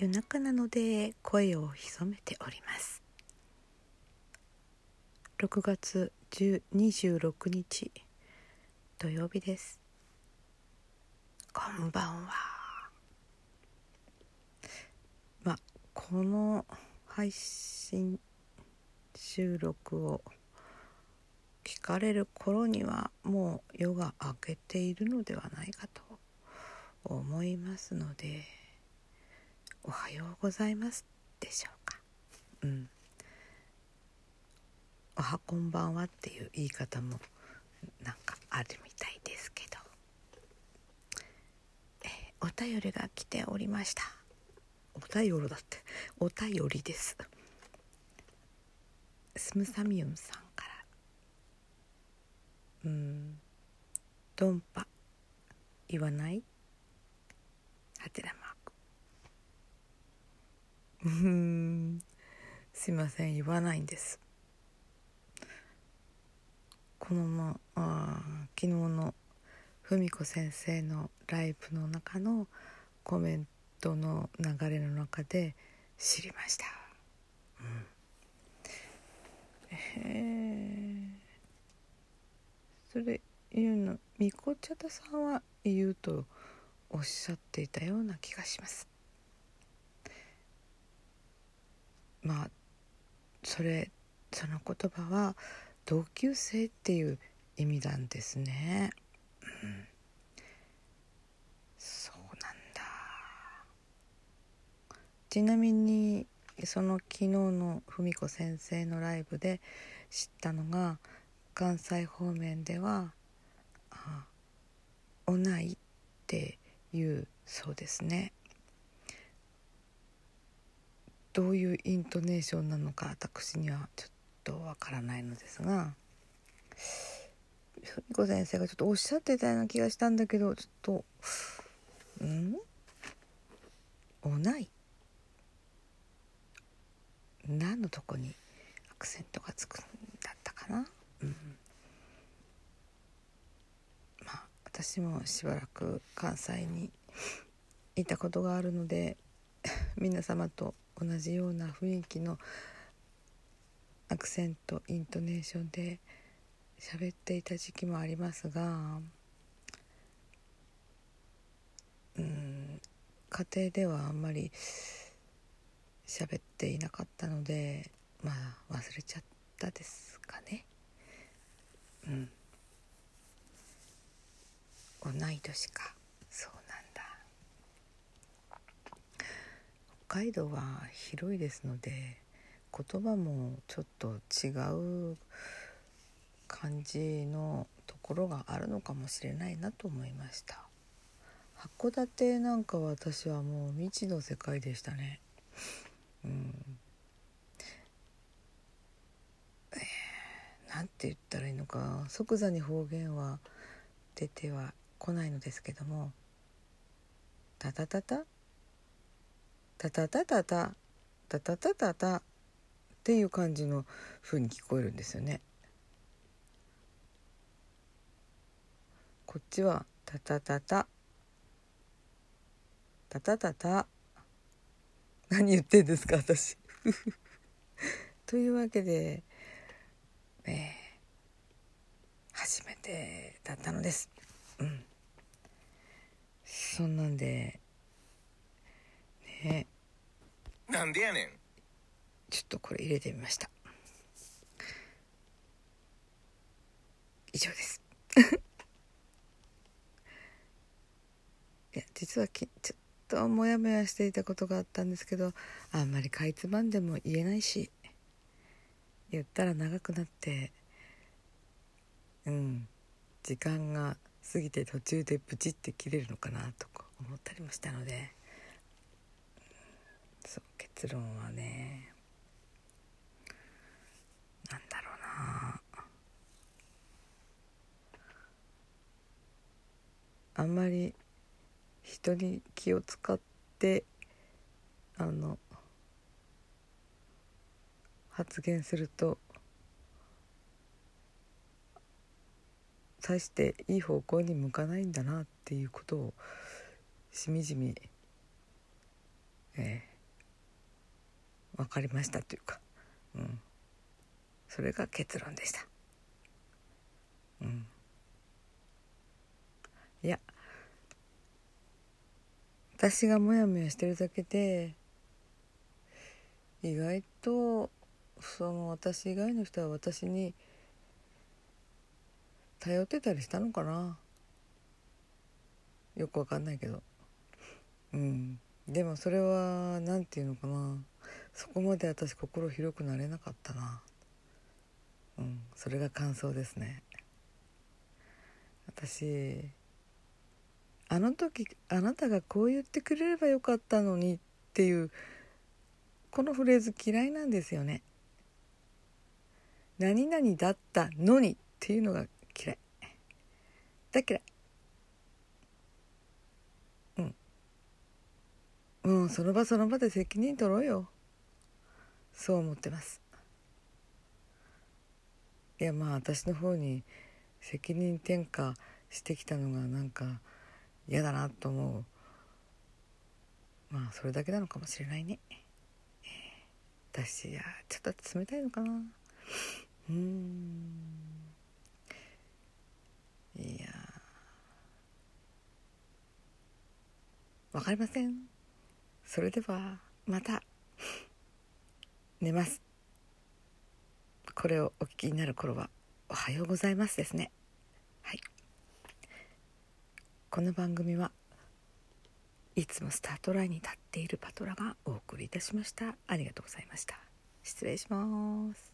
夜中なので声を潜めております。6月26日土曜日です。こんばんは。まあこの配信収録を聞かれる頃にはもう夜が明けているのではないかと思いますのでおはようございますでしょうか？うん。おはこんばんはっていう言い方もなんかあるみたいですけど、えー、お便りが来ておりました。お便りだって。お便りです。スムサミュンさんから。うん。ドンパ言わない？はてなマークうんすいません。言わないんです。このまあ昨日の文子先生のライブの中のコメントの流れの中で知りました、うん、へえそれ言うのみこちゃたさんは言うとおっしゃっていたような気がします。まあそれその言葉は同級生っていう意味なんですね、うん、そうなんだ。ちなみにその昨日の文子先生のライブで知ったのが関西方面では「あおない」っていうそうですね。どういうイントネーションなのか私にはちょっとわからないのですが文子先生がちょっとおっしゃってたような気がしたんだけどちょっとうん？おない？何のとこにアクセントがつくんだったかな？うん。まあ私もしばらく関西にいたことがあるので 皆様と同じような雰囲気のアクセントイントネーションで喋っていた時期もありますがうん家庭ではあんまり喋っていなかったのでまあ忘れちゃったですかね。うん。同い年かそうなんだ北海道は広いですので言葉もちょっと違う感じのところがあるのかもしれないなと思いました。函館なんかは私はもう未知の世界でしたね。うん。えー、なんて言ったらいいのか即座に方言は出てはこないのですけども「タタタタ？タタタタタタタタタタ」っていう感じの風に聞こえるんですよね。こっちは「タタタタ」「タタタタ」何言ってんですか私 というわけで、えー、初めてだったのです。うん。そんなんでねなんでやねん。ちょっとこれ入れてみました。以上です。いや実はきちょっとモヤモヤしていたことがあったんですけどあんまりかいつまんでも言えないし言ったら長くなってうん時間が過ぎて途中でブチって切れるのかなとか思ったりもしたので。そう結論はねなんだろうな。あんまり人に気を使ってあの発言すると大していい方向に向かないんだなっていうことをしみじみ、えー、分かりましたというか、うん、それが結論でした。うん、いや。私がモヤモヤしてるだけで意外とその私以外の人は私に頼ってたりしたのかな。よくわかんないけど。うん。でもそれは何て言うのかな。そこまで私心広くなれなかったな。うんそれが感想ですね。私あの時あなたがこう言ってくれればよかったのにっていうこのフレーズ嫌いなんですよね。何々だったのにっていうのが嫌い。だ嫌い。うん。うんその場その場で責任取ろうよ。そう思ってます。いやまあ私の方に責任転嫁してきたのがなんか嫌だなと思う。まあそれだけなのかもしれないね。私いやちょっと冷たいのかな。うん。いや。わかりません。それではまた。寝ます。これをお聞きになる頃はおはようございますですね。はい。この番組はいつもスタートラインに立っているパトラがお送りいたしました。ありがとうございました。失礼します。